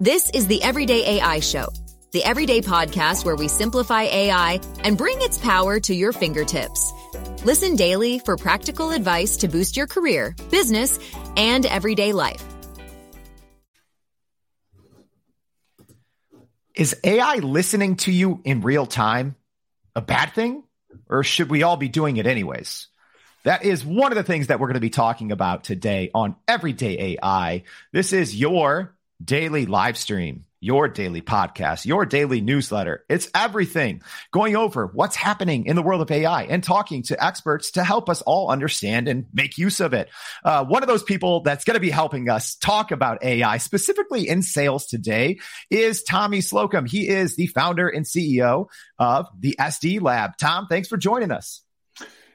This is the Everyday AI Show, the everyday podcast where we simplify AI and bring its power to your fingertips. Listen daily for practical advice to boost your career, business, and everyday life. Is AI listening to you in real time a bad thing? Or should we all be doing it anyways? That is one of the things that we're going to be talking about today on Everyday AI. This is your daily live stream, your daily podcast, your daily newsletter. It's everything going over what's happening in the world of AI and talking to experts to help us all understand and make use of it. Uh, one of those people that's going to be helping us talk about AI specifically in sales today is Tommy Slocum. He is the founder and CEO of the SD Lab. Tom, thanks for joining us.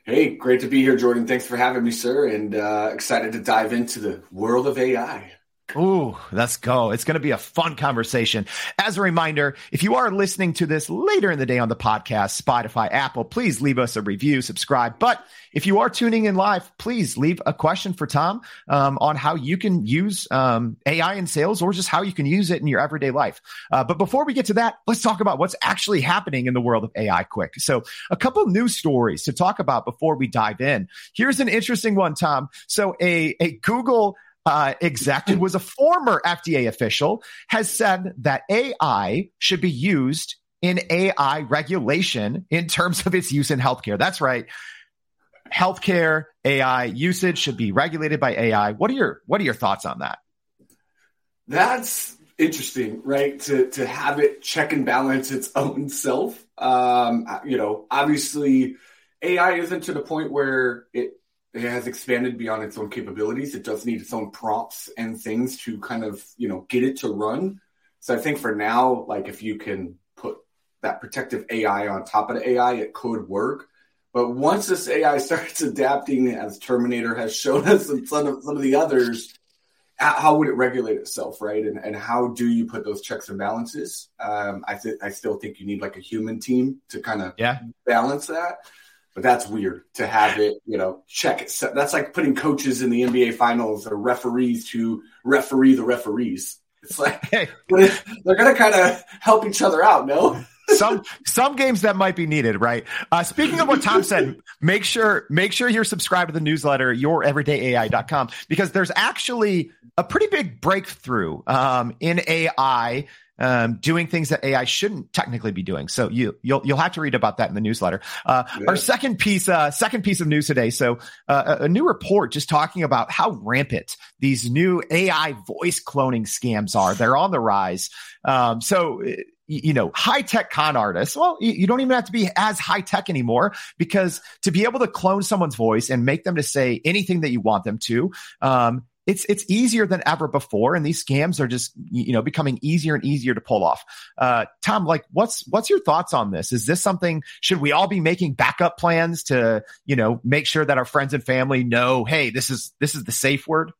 Hey, great to be here, Jordan. Thanks for having me, sir, and uh, excited to dive into the world of AI. Ooh, let's go. It's going to be a fun conversation. As a reminder, if you are listening to this later in the day on the podcast, Spotify, Apple, please leave us a review, subscribe. But if you are tuning in live, please leave a question for Tom um, on how you can use um, AI in sales or just how you can use it in your everyday life. Uh, but before we get to that, let's talk about what's actually happening in the world of AI quick. So a couple news stories to talk about before we dive in. Here's an interesting one, Tom. So a, a Google uh, exec, who was a former FDA official, has said that AI should be used in AI regulation in terms of its use in healthcare. That's right. Healthcare AI usage should be regulated by AI. What are your what are your thoughts on that? That's interesting, right? To to have it check and balance its own self. Um, you know, obviously AI isn't to the point where it it has expanded beyond its own capabilities. It does need its own prompts and things to kind of, you know, get it to run. So I think for now, like if you can put that protective AI on top of the AI, it could work. But once this AI starts adapting, as Terminator has shown us and some of, some of the others, how would it regulate itself, right? And, and how do you put those checks and balances? Um, I th- I still think you need like a human team to kind of yeah. balance that. But that's weird to have it, you know, check it. That's like putting coaches in the NBA finals or referees to referee the referees. It's like hey. they're going to kind of help each other out, no? some some games that might be needed, right? Uh, speaking of what Tom said, make sure make sure you're subscribed to the newsletter, youreverydayai.com, because there's actually a pretty big breakthrough um, in AI um, doing things that AI shouldn't technically be doing. So you you'll you'll have to read about that in the newsletter. Uh, yeah. Our second piece uh, second piece of news today. So uh, a, new report just talking about how rampant these new AI voice cloning scams are. They're on the rise. Um, so you know, high tech con artists. Well, you, don't even have to be as high tech anymore because to be able to clone someone's voice and make them to say anything that you want them to, um, it's it's easier than ever before, and these scams are just you know becoming easier and easier to pull off. Uh, Tom, like, what's what's your thoughts on this? Is this something? Should we all be making backup plans to you know make sure that our friends and family know, hey, this is this is the safe word?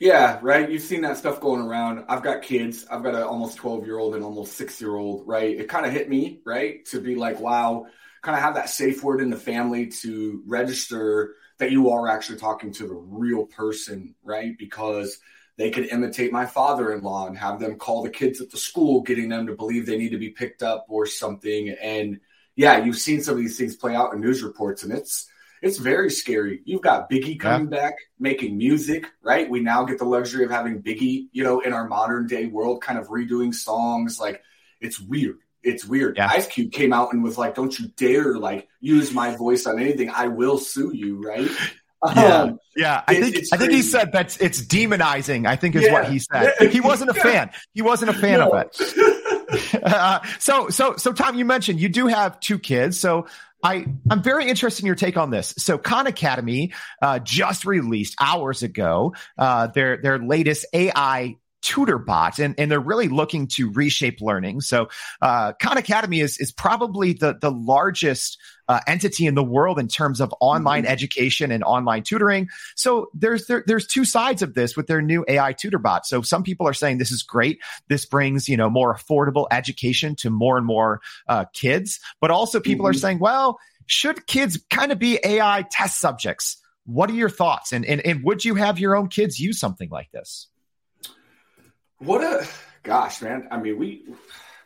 Yeah, right. You've seen that stuff going around. I've got kids. I've got an almost 12 year old and almost six year old, right? It kind of hit me, right? To be like, wow, kind of have that safe word in the family to register that you are actually talking to the real person, right? Because they could imitate my father in law and have them call the kids at the school, getting them to believe they need to be picked up or something. And yeah, you've seen some of these things play out in news reports, and it's it's very scary. You've got Biggie coming yeah. back making music, right? We now get the luxury of having Biggie, you know, in our modern day world, kind of redoing songs. Like it's weird it's weird. Yeah. Ice Cube came out and was like, "Don't you dare like use my voice on anything. I will sue you." Right? Yeah, um, yeah. I think I think he said that's it's demonizing. I think is yeah. what he said. He wasn't a fan. He wasn't a fan no. of it. uh, so so so Tom, you mentioned you do have two kids. So I, I'm very interested in your take on this. So Khan Academy uh, just released hours ago uh, their their latest AI tutor bot and, and they're really looking to reshape learning. So, uh, Khan Academy is, is probably the, the largest, uh, entity in the world in terms of online mm-hmm. education and online tutoring. So there's, there, there's two sides of this with their new AI tutor bot. So some people are saying this is great. This brings, you know, more affordable education to more and more, uh, kids, but also people mm-hmm. are saying, well, should kids kind of be AI test subjects? What are your thoughts? And, and, and would you have your own kids use something like this? What a gosh, man. I mean, we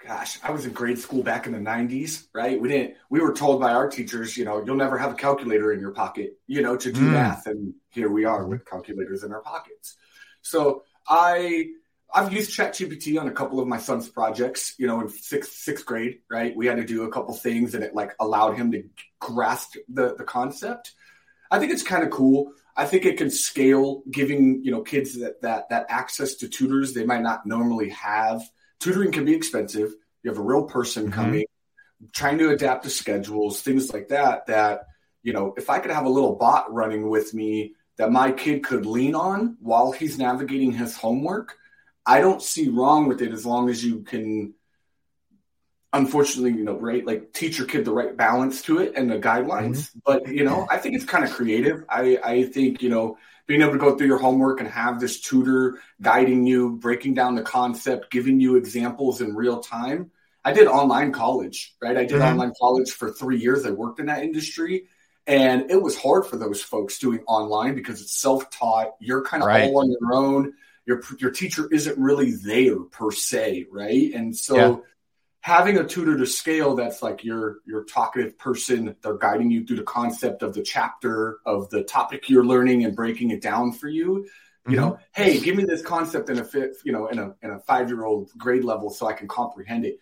gosh, I was in grade school back in the 90s, right? We didn't we were told by our teachers, you know, you'll never have a calculator in your pocket, you know, to do mm. math and here we are with calculators in our pockets. So, I I've used ChatGPT on a couple of my son's projects, you know, in sixth sixth grade, right? We had to do a couple things and it like allowed him to grasp the the concept. I think it's kind of cool. I think it can scale, giving you know kids that that that access to tutors they might not normally have. Tutoring can be expensive. You have a real person mm-hmm. coming, trying to adapt to schedules, things like that. That you know, if I could have a little bot running with me that my kid could lean on while he's navigating his homework, I don't see wrong with it as long as you can unfortunately, you know, right, like teach your kid the right balance to it and the guidelines. Mm-hmm. But you know, I think it's kind of creative. I I think you know being able to go through your homework and have this tutor guiding you, breaking down the concept, giving you examples in real time. I did online college, right? I did mm-hmm. online college for three years. I worked in that industry. And it was hard for those folks doing online because it's self taught. You're kind of right. all on your own. Your, your teacher isn't really there per se, right? And so yeah having a tutor to scale that's like your your talkative person they're guiding you through the concept of the chapter of the topic you're learning and breaking it down for you. You mm-hmm. know hey give me this concept in a fit you know in a in a five year old grade level so i can comprehend it.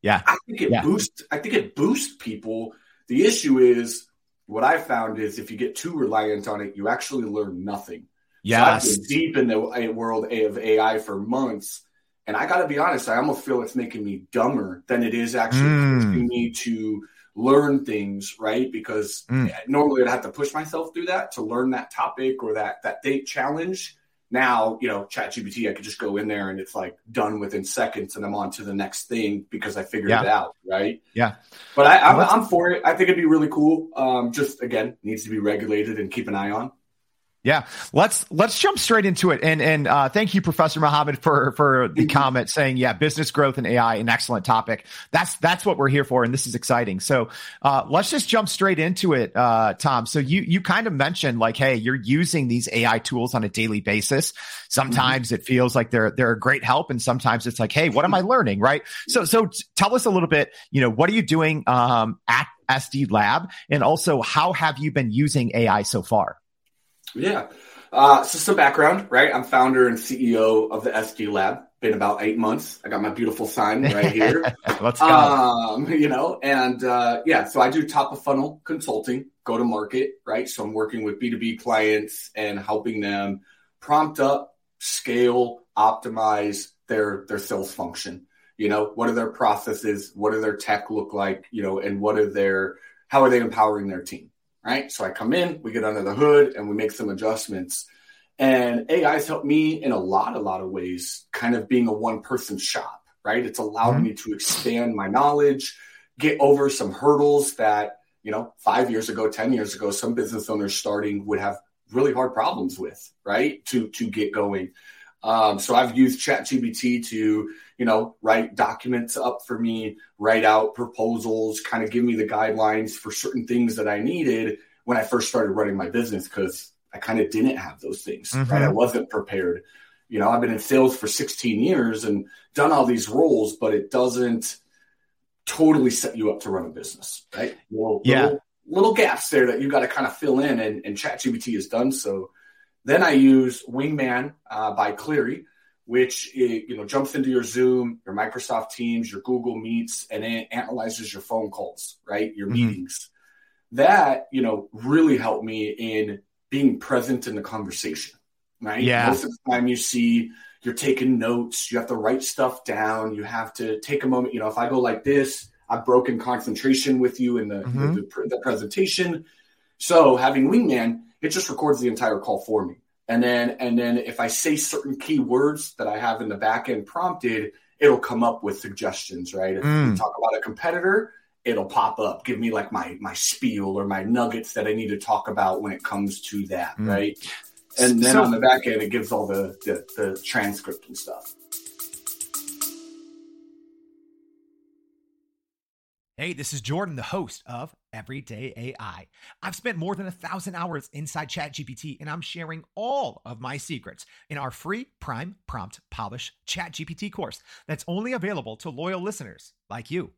Yeah. I think it yeah. boosts i think it boosts people. The issue is what i found is if you get too reliant on it you actually learn nothing. Yeah so deep in the world of ai for months and I got to be honest, I almost feel it's making me dumber than it is actually mm. me to learn things, right? Because mm. normally I'd have to push myself through that to learn that topic or that that date challenge. Now, you know, ChatGPT, I could just go in there and it's like done within seconds, and I'm on to the next thing because I figured yeah. it out, right? Yeah. But I, I'm, I'm for it. I think it'd be really cool. Um, just again, needs to be regulated and keep an eye on. Yeah, let's let's jump straight into it. And and uh, thank you, Professor Mohammed, for for the mm-hmm. comment saying, yeah, business growth and AI, an excellent topic. That's that's what we're here for, and this is exciting. So uh, let's just jump straight into it, uh, Tom. So you you kind of mentioned like, hey, you're using these AI tools on a daily basis. Sometimes mm-hmm. it feels like they're they're a great help, and sometimes it's like, hey, what am I learning, right? So so tell us a little bit. You know, what are you doing um, at SD Lab, and also how have you been using AI so far? Yeah. Uh, so some background, right? I'm founder and CEO of the SD Lab. Been about eight months. I got my beautiful sign right here. Let's go. Um, you know, and uh, yeah, so I do top of funnel consulting, go to market, right? So I'm working with B2B clients and helping them prompt up, scale, optimize their their sales function. You know, what are their processes? What do their tech look like? You know, and what are their how are they empowering their team? Right? So I come in, we get under the hood, and we make some adjustments. And AI's helped me in a lot, a lot of ways, kind of being a one person shop, right? It's allowed mm-hmm. me to expand my knowledge, get over some hurdles that, you know, five years ago, 10 years ago, some business owners starting would have really hard problems with, right? To, to get going. Um, so I've used ChatGPT to, you know, write documents up for me, write out proposals, kind of give me the guidelines for certain things that I needed when I first started running my business because I kind of didn't have those things, mm-hmm. right? I wasn't prepared. You know, I've been in sales for 16 years and done all these roles, but it doesn't totally set you up to run a business, right? Little, yeah. Little, little gaps there that you got to kind of fill in, and, and ChatGPT has done so. Then I use Wingman uh, by Clari, which it, you know jumps into your Zoom, your Microsoft Teams, your Google Meets, and it analyzes your phone calls, right? Your mm-hmm. meetings. That you know really helped me in being present in the conversation, right? Yeah. Most of the time, you see you're taking notes, you have to write stuff down, you have to take a moment. You know, if I go like this, I've broken concentration with you in the, mm-hmm. the, the presentation. So having Wingman, it just records the entire call for me. And then and then if I say certain keywords that I have in the back end prompted, it'll come up with suggestions, right? If mm. we talk about a competitor, it'll pop up, give me like my my spiel or my nuggets that I need to talk about when it comes to that, mm. right? And then so, on the back end, it gives all the, the, the transcript and stuff. Hey, this is Jordan, the host of Everyday AI. I've spent more than a thousand hours inside ChatGPT, and I'm sharing all of my secrets in our free Prime Prompt Polish ChatGPT course that's only available to loyal listeners like you.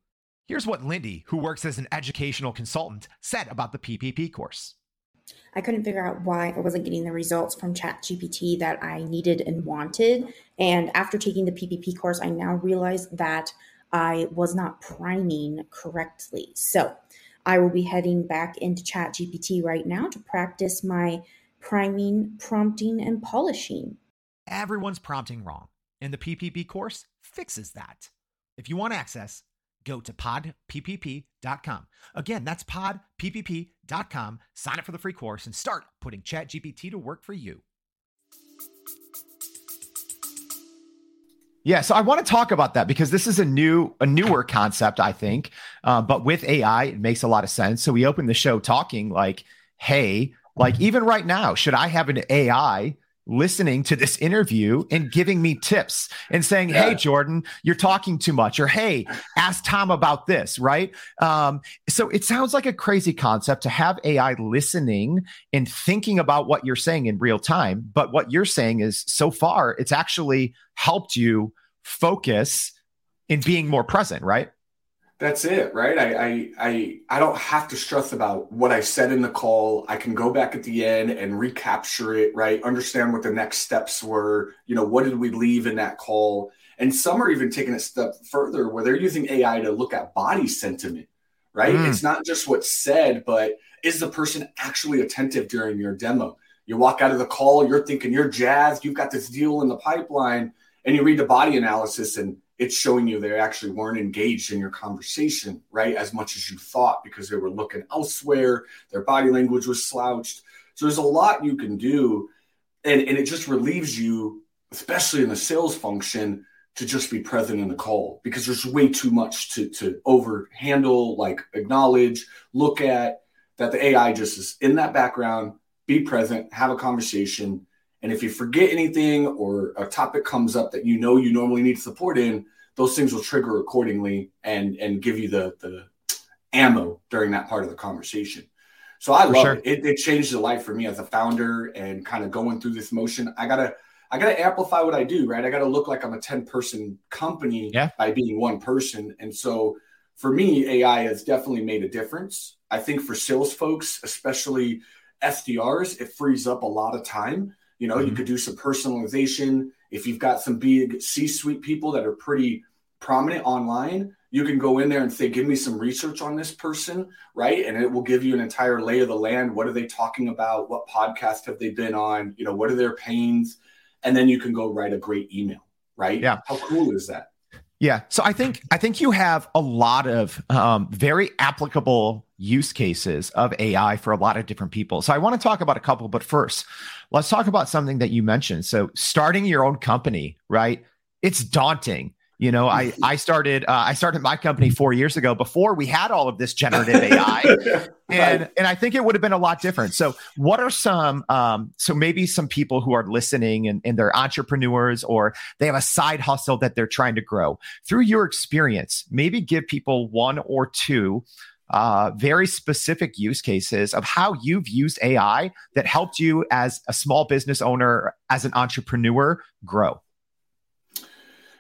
Here's what Lindy, who works as an educational consultant, said about the PPP course. I couldn't figure out why I wasn't getting the results from ChatGPT that I needed and wanted. And after taking the PPP course, I now realize that I was not priming correctly. So I will be heading back into ChatGPT right now to practice my priming, prompting, and polishing. Everyone's prompting wrong, and the PPP course fixes that. If you want access, go to podppp.com. Again, that's podppp.com. Sign up for the free course and start putting ChatGPT to work for you. Yeah, so I want to talk about that because this is a new, a newer concept, I think. Uh, but with AI, it makes a lot of sense. So we opened the show talking like, "Hey, like even right now, should I have an AI listening to this interview and giving me tips and saying, yeah. Hey, Jordan, you're talking too much, or Hey, ask Tom about this, right? Um, so it sounds like a crazy concept to have AI listening and thinking about what you're saying in real time. But what you're saying is so far, it's actually helped you focus in being more present, right? That's it, right? I, I I I don't have to stress about what I said in the call. I can go back at the end and recapture it, right? Understand what the next steps were. You know, what did we leave in that call? And some are even taking a step further where they're using AI to look at body sentiment, right? Mm. It's not just what's said, but is the person actually attentive during your demo? You walk out of the call, you're thinking you're jazzed, you've got this deal in the pipeline, and you read the body analysis and it's showing you they actually weren't engaged in your conversation, right? As much as you thought because they were looking elsewhere, their body language was slouched. So there's a lot you can do. And, and it just relieves you, especially in the sales function, to just be present in the call because there's way too much to, to over handle, like acknowledge, look at that the AI just is in that background, be present, have a conversation, and if you forget anything or a topic comes up that you know you normally need support in, those things will trigger accordingly and and give you the the ammo during that part of the conversation. So I for love sure. it. it. It changed the life for me as a founder and kind of going through this motion. I gotta I gotta amplify what I do, right? I gotta look like I'm a 10 person company yeah. by being one person. And so for me, AI has definitely made a difference. I think for sales folks, especially SDRs, it frees up a lot of time you know, mm-hmm. you could do some personalization. If you've got some big C suite people that are pretty prominent online, you can go in there and say, Give me some research on this person, right? And it will give you an entire lay of the land. What are they talking about? What podcast have they been on? You know, what are their pains? And then you can go write a great email, right? Yeah. How cool is that? Yeah. So I think I think you have a lot of um, very applicable use cases of AI for a lot of different people. So I want to talk about a couple, but first, let's talk about something that you mentioned. So starting your own company, right? It's daunting. You know, I I started uh, I started my company four years ago before we had all of this generative AI, and and I think it would have been a lot different. So, what are some um, so maybe some people who are listening and, and they're entrepreneurs or they have a side hustle that they're trying to grow through your experience? Maybe give people one or two uh, very specific use cases of how you've used AI that helped you as a small business owner, as an entrepreneur, grow.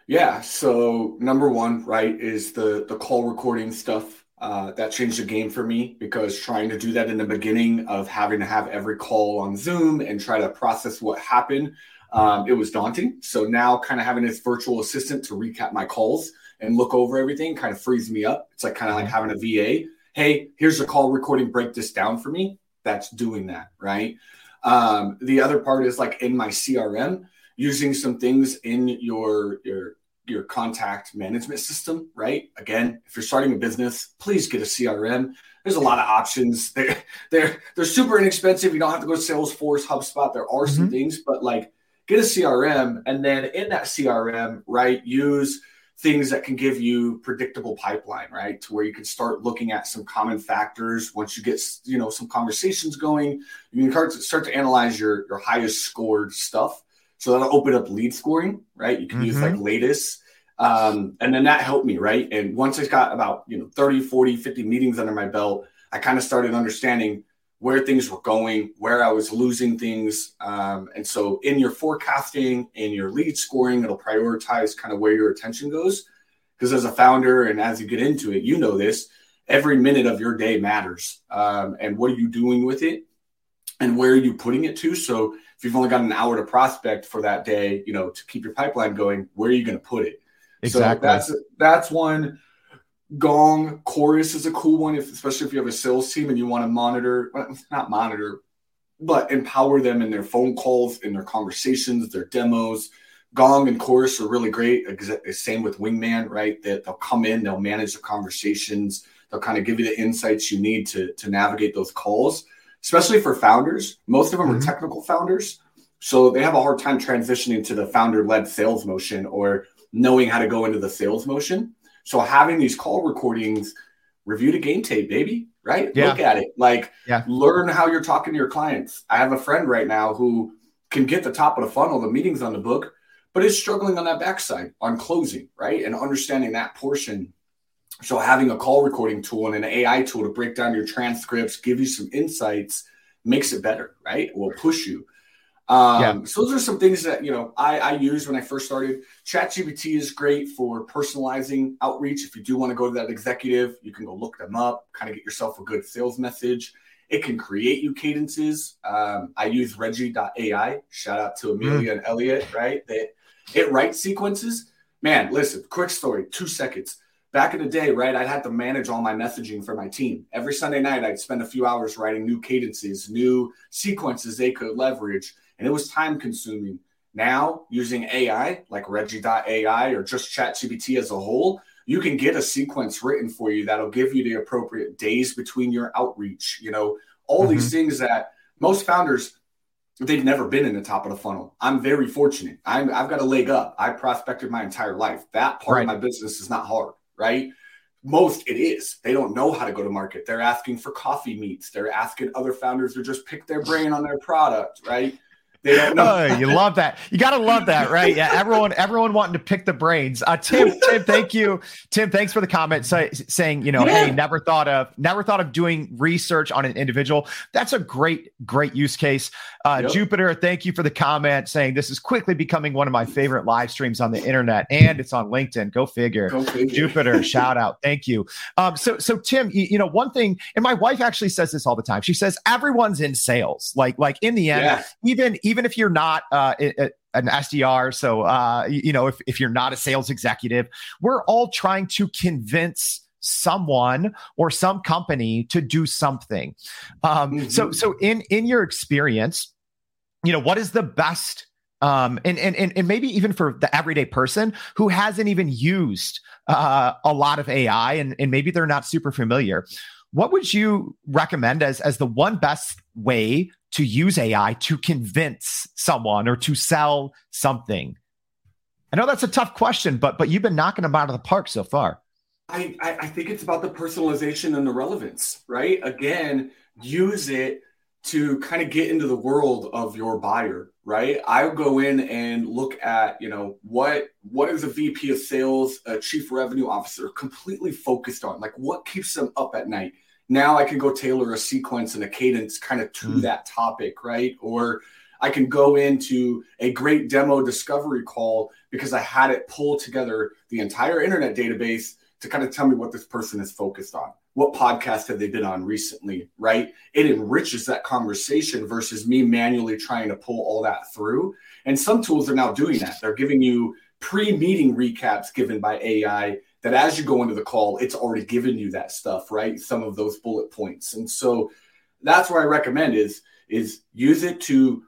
Yeah. So number one, right, is the the call recording stuff. Uh, that changed the game for me because trying to do that in the beginning of having to have every call on Zoom and try to process what happened, um, it was daunting. So now, kind of having this virtual assistant to recap my calls and look over everything kind of frees me up. It's like kind of like mm-hmm. having a VA. Hey, here's a call recording. Break this down for me. That's doing that, right? Um, the other part is like in my CRM using some things in your your your contact management system, right? Again, if you're starting a business, please get a CRM. There's a lot of options. They're they're they're super inexpensive. You don't have to go to Salesforce, HubSpot. There are some mm-hmm. things, but like get a CRM and then in that CRM, right, use things that can give you predictable pipeline, right? To where you can start looking at some common factors. Once you get, you know, some conversations going, you can start to, start to analyze your, your highest scored stuff so that'll open up lead scoring, right? You can mm-hmm. use like latest. Um, and then that helped me, right? And once I got about, you know, 30, 40, 50 meetings under my belt, I kind of started understanding where things were going, where I was losing things. Um, and so in your forecasting, in your lead scoring, it'll prioritize kind of where your attention goes. Because as a founder and as you get into it, you know this every minute of your day matters. Um, and what are you doing with it? And where are you putting it to? So if you've only got an hour to prospect for that day, you know, to keep your pipeline going, where are you going to put it? Exactly. So that's that's one. Gong Chorus is a cool one, if, especially if you have a sales team and you want to monitor, well, not monitor, but empower them in their phone calls, in their conversations, their demos. Gong and Chorus are really great. Same with Wingman, right? That they'll come in, they'll manage the conversations, they'll kind of give you the insights you need to to navigate those calls, especially for founders. Most of them mm-hmm. are technical founders, so they have a hard time transitioning to the founder-led sales motion or knowing how to go into the sales motion. So having these call recordings, review the game tape, baby, right? Yeah. Look at it. Like yeah. learn how you're talking to your clients. I have a friend right now who can get the top of the funnel, the meetings on the book, but is struggling on that backside on closing, right? And understanding that portion. So having a call recording tool and an AI tool to break down your transcripts, give you some insights, makes it better, right? Will push you. Um, yeah. So those are some things that you know I, I used when I first started. ChatGPT is great for personalizing outreach. If you do want to go to that executive, you can go look them up, kind of get yourself a good sales message. It can create you cadences. Um, I use Regie.ai. Shout out to Amelia mm. and Elliot, right? That it writes sequences. Man, listen, quick story, two seconds. Back in the day, right, I'd have to manage all my messaging for my team. Every Sunday night, I'd spend a few hours writing new cadences, new sequences they could leverage and it was time consuming. Now, using AI like Regie.ai or just ChatGPT as a whole, you can get a sequence written for you that'll give you the appropriate days between your outreach. You know, all mm-hmm. these things that most founders they've never been in the top of the funnel. I'm very fortunate. i have got a leg up. I prospected my entire life. That part right. of my business is not hard, right? Most it is. They don't know how to go to market. They're asking for coffee meets. They're asking other founders to just pick their brain on their product, right? They don't know. Oh, you love that. You got to love that, right? Yeah, everyone, everyone wanting to pick the brains. Uh, Tim, Tim, thank you, Tim. Thanks for the comment say, saying, you know, yeah. hey, never thought of, never thought of doing research on an individual. That's a great, great use case. Uh, yep. Jupiter, thank you for the comment saying this is quickly becoming one of my favorite live streams on the internet, and it's on LinkedIn. Go figure. Go figure. Jupiter, shout out. Thank you. Um, so, so Tim, you, you know, one thing, and my wife actually says this all the time. She says everyone's in sales. Like, like in the end, yeah. even even if you're not uh, an SDR, so uh, you know, if if you're not a sales executive, we're all trying to convince someone or some company to do something. Um, mm-hmm. So, so in in your experience, you know, what is the best um, and, and and maybe even for the everyday person who hasn't even used uh, a lot of AI and, and maybe they're not super familiar. What would you recommend as as the one best way to use AI to convince someone or to sell something? I know that's a tough question, but but you've been knocking them out of the park so far. I, I think it's about the personalization and the relevance, right? Again, use it to kind of get into the world of your buyer, right? I go in and look at, you know, what what is a VP of sales, a chief revenue officer completely focused on? Like what keeps them up at night? Now I can go tailor a sequence and a cadence kind of to mm. that topic, right? Or I can go into a great demo discovery call because I had it pull together the entire internet database to kind of tell me what this person is focused on what podcast have they been on recently, right? It enriches that conversation versus me manually trying to pull all that through. And some tools are now doing that. They're giving you pre meeting recaps given by AI that as you go into the call, it's already given you that stuff, right? Some of those bullet points. And so that's where I recommend is is use it to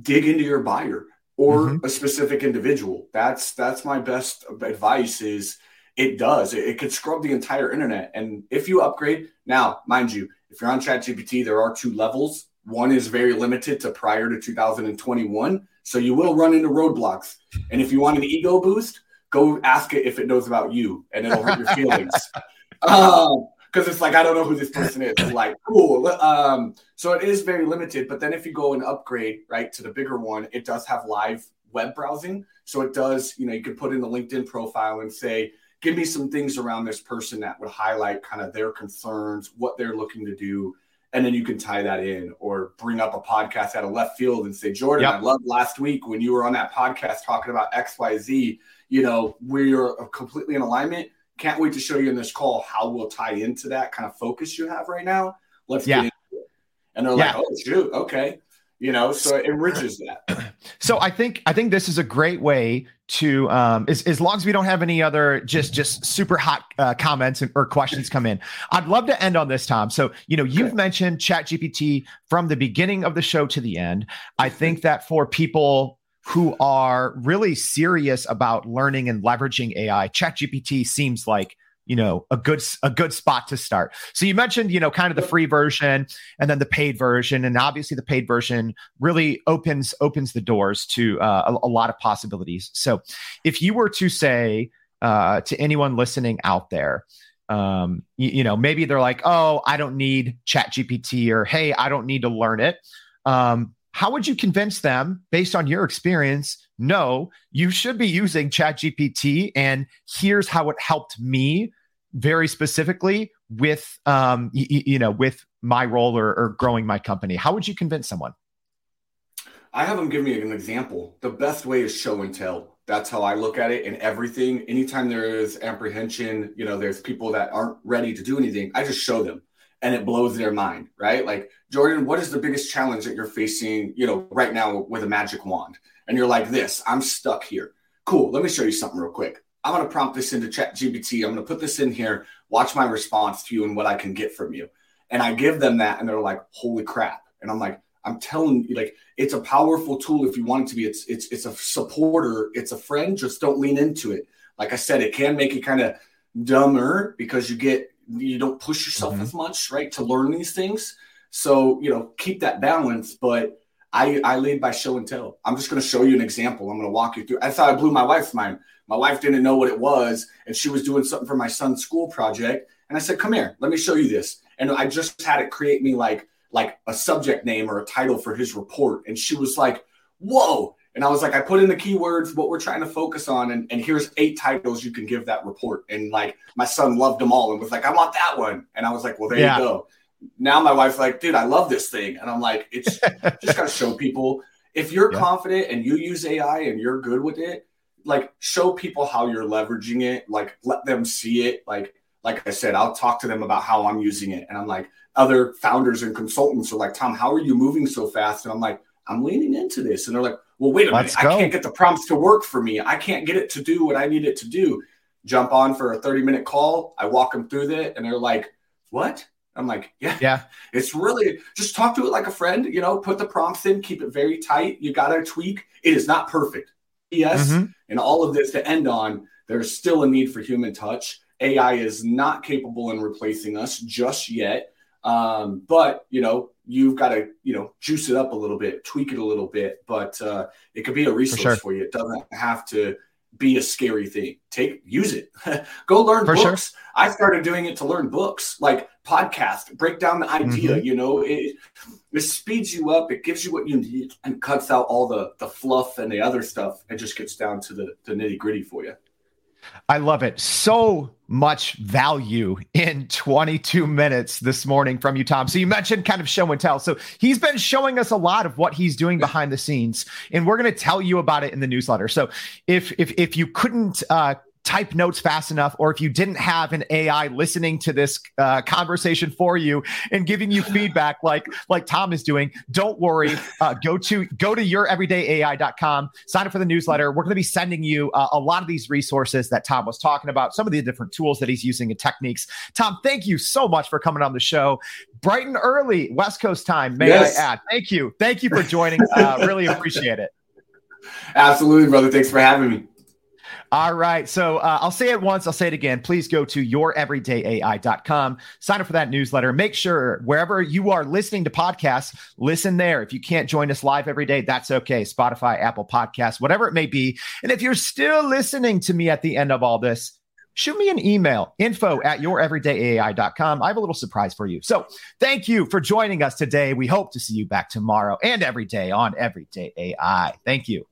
dig into your buyer or mm-hmm. a specific individual. That's that's my best advice is it does. It, it could scrub the entire internet. And if you upgrade, now, mind you, if you're on ChatGPT, there are two levels. One is very limited to prior to 2021. So you will run into roadblocks. And if you want an ego boost, go ask it if it knows about you and it'll hurt your feelings. um, because it's like I don't know who this person is. It's like cool. Um, so it is very limited. But then if you go and upgrade right to the bigger one, it does have live web browsing. So it does, you know, you could put in the LinkedIn profile and say, give me some things around this person that would highlight kind of their concerns, what they're looking to do. And then you can tie that in or bring up a podcast out of left field and say, Jordan, yep. I loved last week when you were on that podcast talking about XYZ. You know, we're completely in alignment. Can't wait to show you in this call how we'll tie into that kind of focus you have right now. Let's yeah. get into it. And they're yeah. like, oh, shoot, okay you know so it enriches that so i think i think this is a great way to um as, as long as we don't have any other just just super hot uh, comments or questions come in i'd love to end on this tom so you know you've okay. mentioned chat gpt from the beginning of the show to the end i think that for people who are really serious about learning and leveraging ai ChatGPT seems like you know a good a good spot to start. So you mentioned you know kind of the free version and then the paid version and obviously the paid version really opens opens the doors to uh, a, a, lot of possibilities. So if you were to say uh, to anyone listening out there um, you, you, know maybe they're like oh i don't need chat gpt or hey i don't need to learn it um, how would you convince them based on your experience no you should be using chat gpt and here's how it helped me very specifically with um y- you know with my role or, or growing my company? How would you convince someone? I have them give me an example. The best way is show and tell. That's how i look at it in everything. Anytime there is apprehension you know there's people that aren't ready to do anything i just show them and it blows their mind, right? Like, Jordan, what is the biggest challenge that you're facing, you know, right now with a magic wand? And you're like, this, I'm stuck here. Cool. Let me show you something real quick. I'm going to prompt this into Chat GPT. I'm going to put this in here, watch my response to you and what I can get from you. And I give them that, and they're like, holy crap. And I'm like, I'm telling you, like, it's a powerful tool if you want it to be. It's it's it's a supporter, it's a friend. Just don't lean into it. Like I said, it can make you kind of dumber because you get you don't push yourself mm-hmm. as much, right, to learn these things. So you know, keep that balance. But I I lead by show and tell. I'm just going to show you an example. I'm going to walk you through. I thought I blew my wife's mind. My wife didn't know what it was, and she was doing something for my son's school project. And I said, "Come here, let me show you this." And I just had it create me like like a subject name or a title for his report. And she was like, "Whoa!" And I was like, I put in the keywords, what we're trying to focus on, and, and here's eight titles you can give that report. And like my son loved them all and was like, I want that one. And I was like, Well, there yeah. you go. Now my wife's like, dude, I love this thing. And I'm like, it's just gotta show people. If you're yeah. confident and you use AI and you're good with it, like show people how you're leveraging it, like let them see it. Like, like I said, I'll talk to them about how I'm using it. And I'm like, other founders and consultants are like, Tom, how are you moving so fast? And I'm like, I'm leaning into this. And they're like, well, wait a Let's minute. Go. I can't get the prompts to work for me. I can't get it to do what I need it to do. Jump on for a 30 minute call. I walk them through that and they're like, what? I'm like, yeah, yeah. It's really just talk to it like a friend, you know, put the prompts in, keep it very tight. You got to tweak. It is not perfect. Yes. Mm-hmm. And all of this to end on, there's still a need for human touch. AI is not capable in replacing us just yet. Um, but you know, you've got to you know juice it up a little bit, tweak it a little bit. But uh, it could be a resource for, sure. for, you. It doesn't have to be a scary thing. Take use it. Go learn for books. Sure. I started doing it to learn books, like podcast, break down the idea. Mm-hmm. You know, it it speeds you up. It gives you what you need and cuts out all the the fluff and the other stuff, and just gets down to the the nitty gritty for you. I love it. So much value in 22 minutes this morning from you, Tom. So you mentioned kind of show and tell. So he's been showing us a lot of what he's doing behind the scenes, and we're going to tell you about it in the newsletter. So if if if you couldn't uh, type notes fast enough, or if you didn't have an AI listening to this uh, conversation for you and giving you feedback like like Tom is doing, don't worry. Uh, go to go to youreverydayai.com, sign up for the newsletter. We're going to be sending you uh, a lot of these resources that Tom was talking about, some of the different tools that he's using and techniques. Tom, thank you so much for coming on the show. Bright and early, West Coast time, may yes. I add. Thank you. Thank you for joining. Uh, really appreciate it. Absolutely, brother. Thanks for having me. All right. So uh, I'll say it once, I'll say it again. Please go to youreverydayai.com, sign up for that newsletter. Make sure wherever you are listening to podcasts, listen there. If you can't join us live every day, that's okay. Spotify, Apple Podcasts, whatever it may be. And if you're still listening to me at the end of all this, shoot me an email info at youreverydayai.com. I have a little surprise for you. So thank you for joining us today. We hope to see you back tomorrow and every day on Everyday AI. Thank you.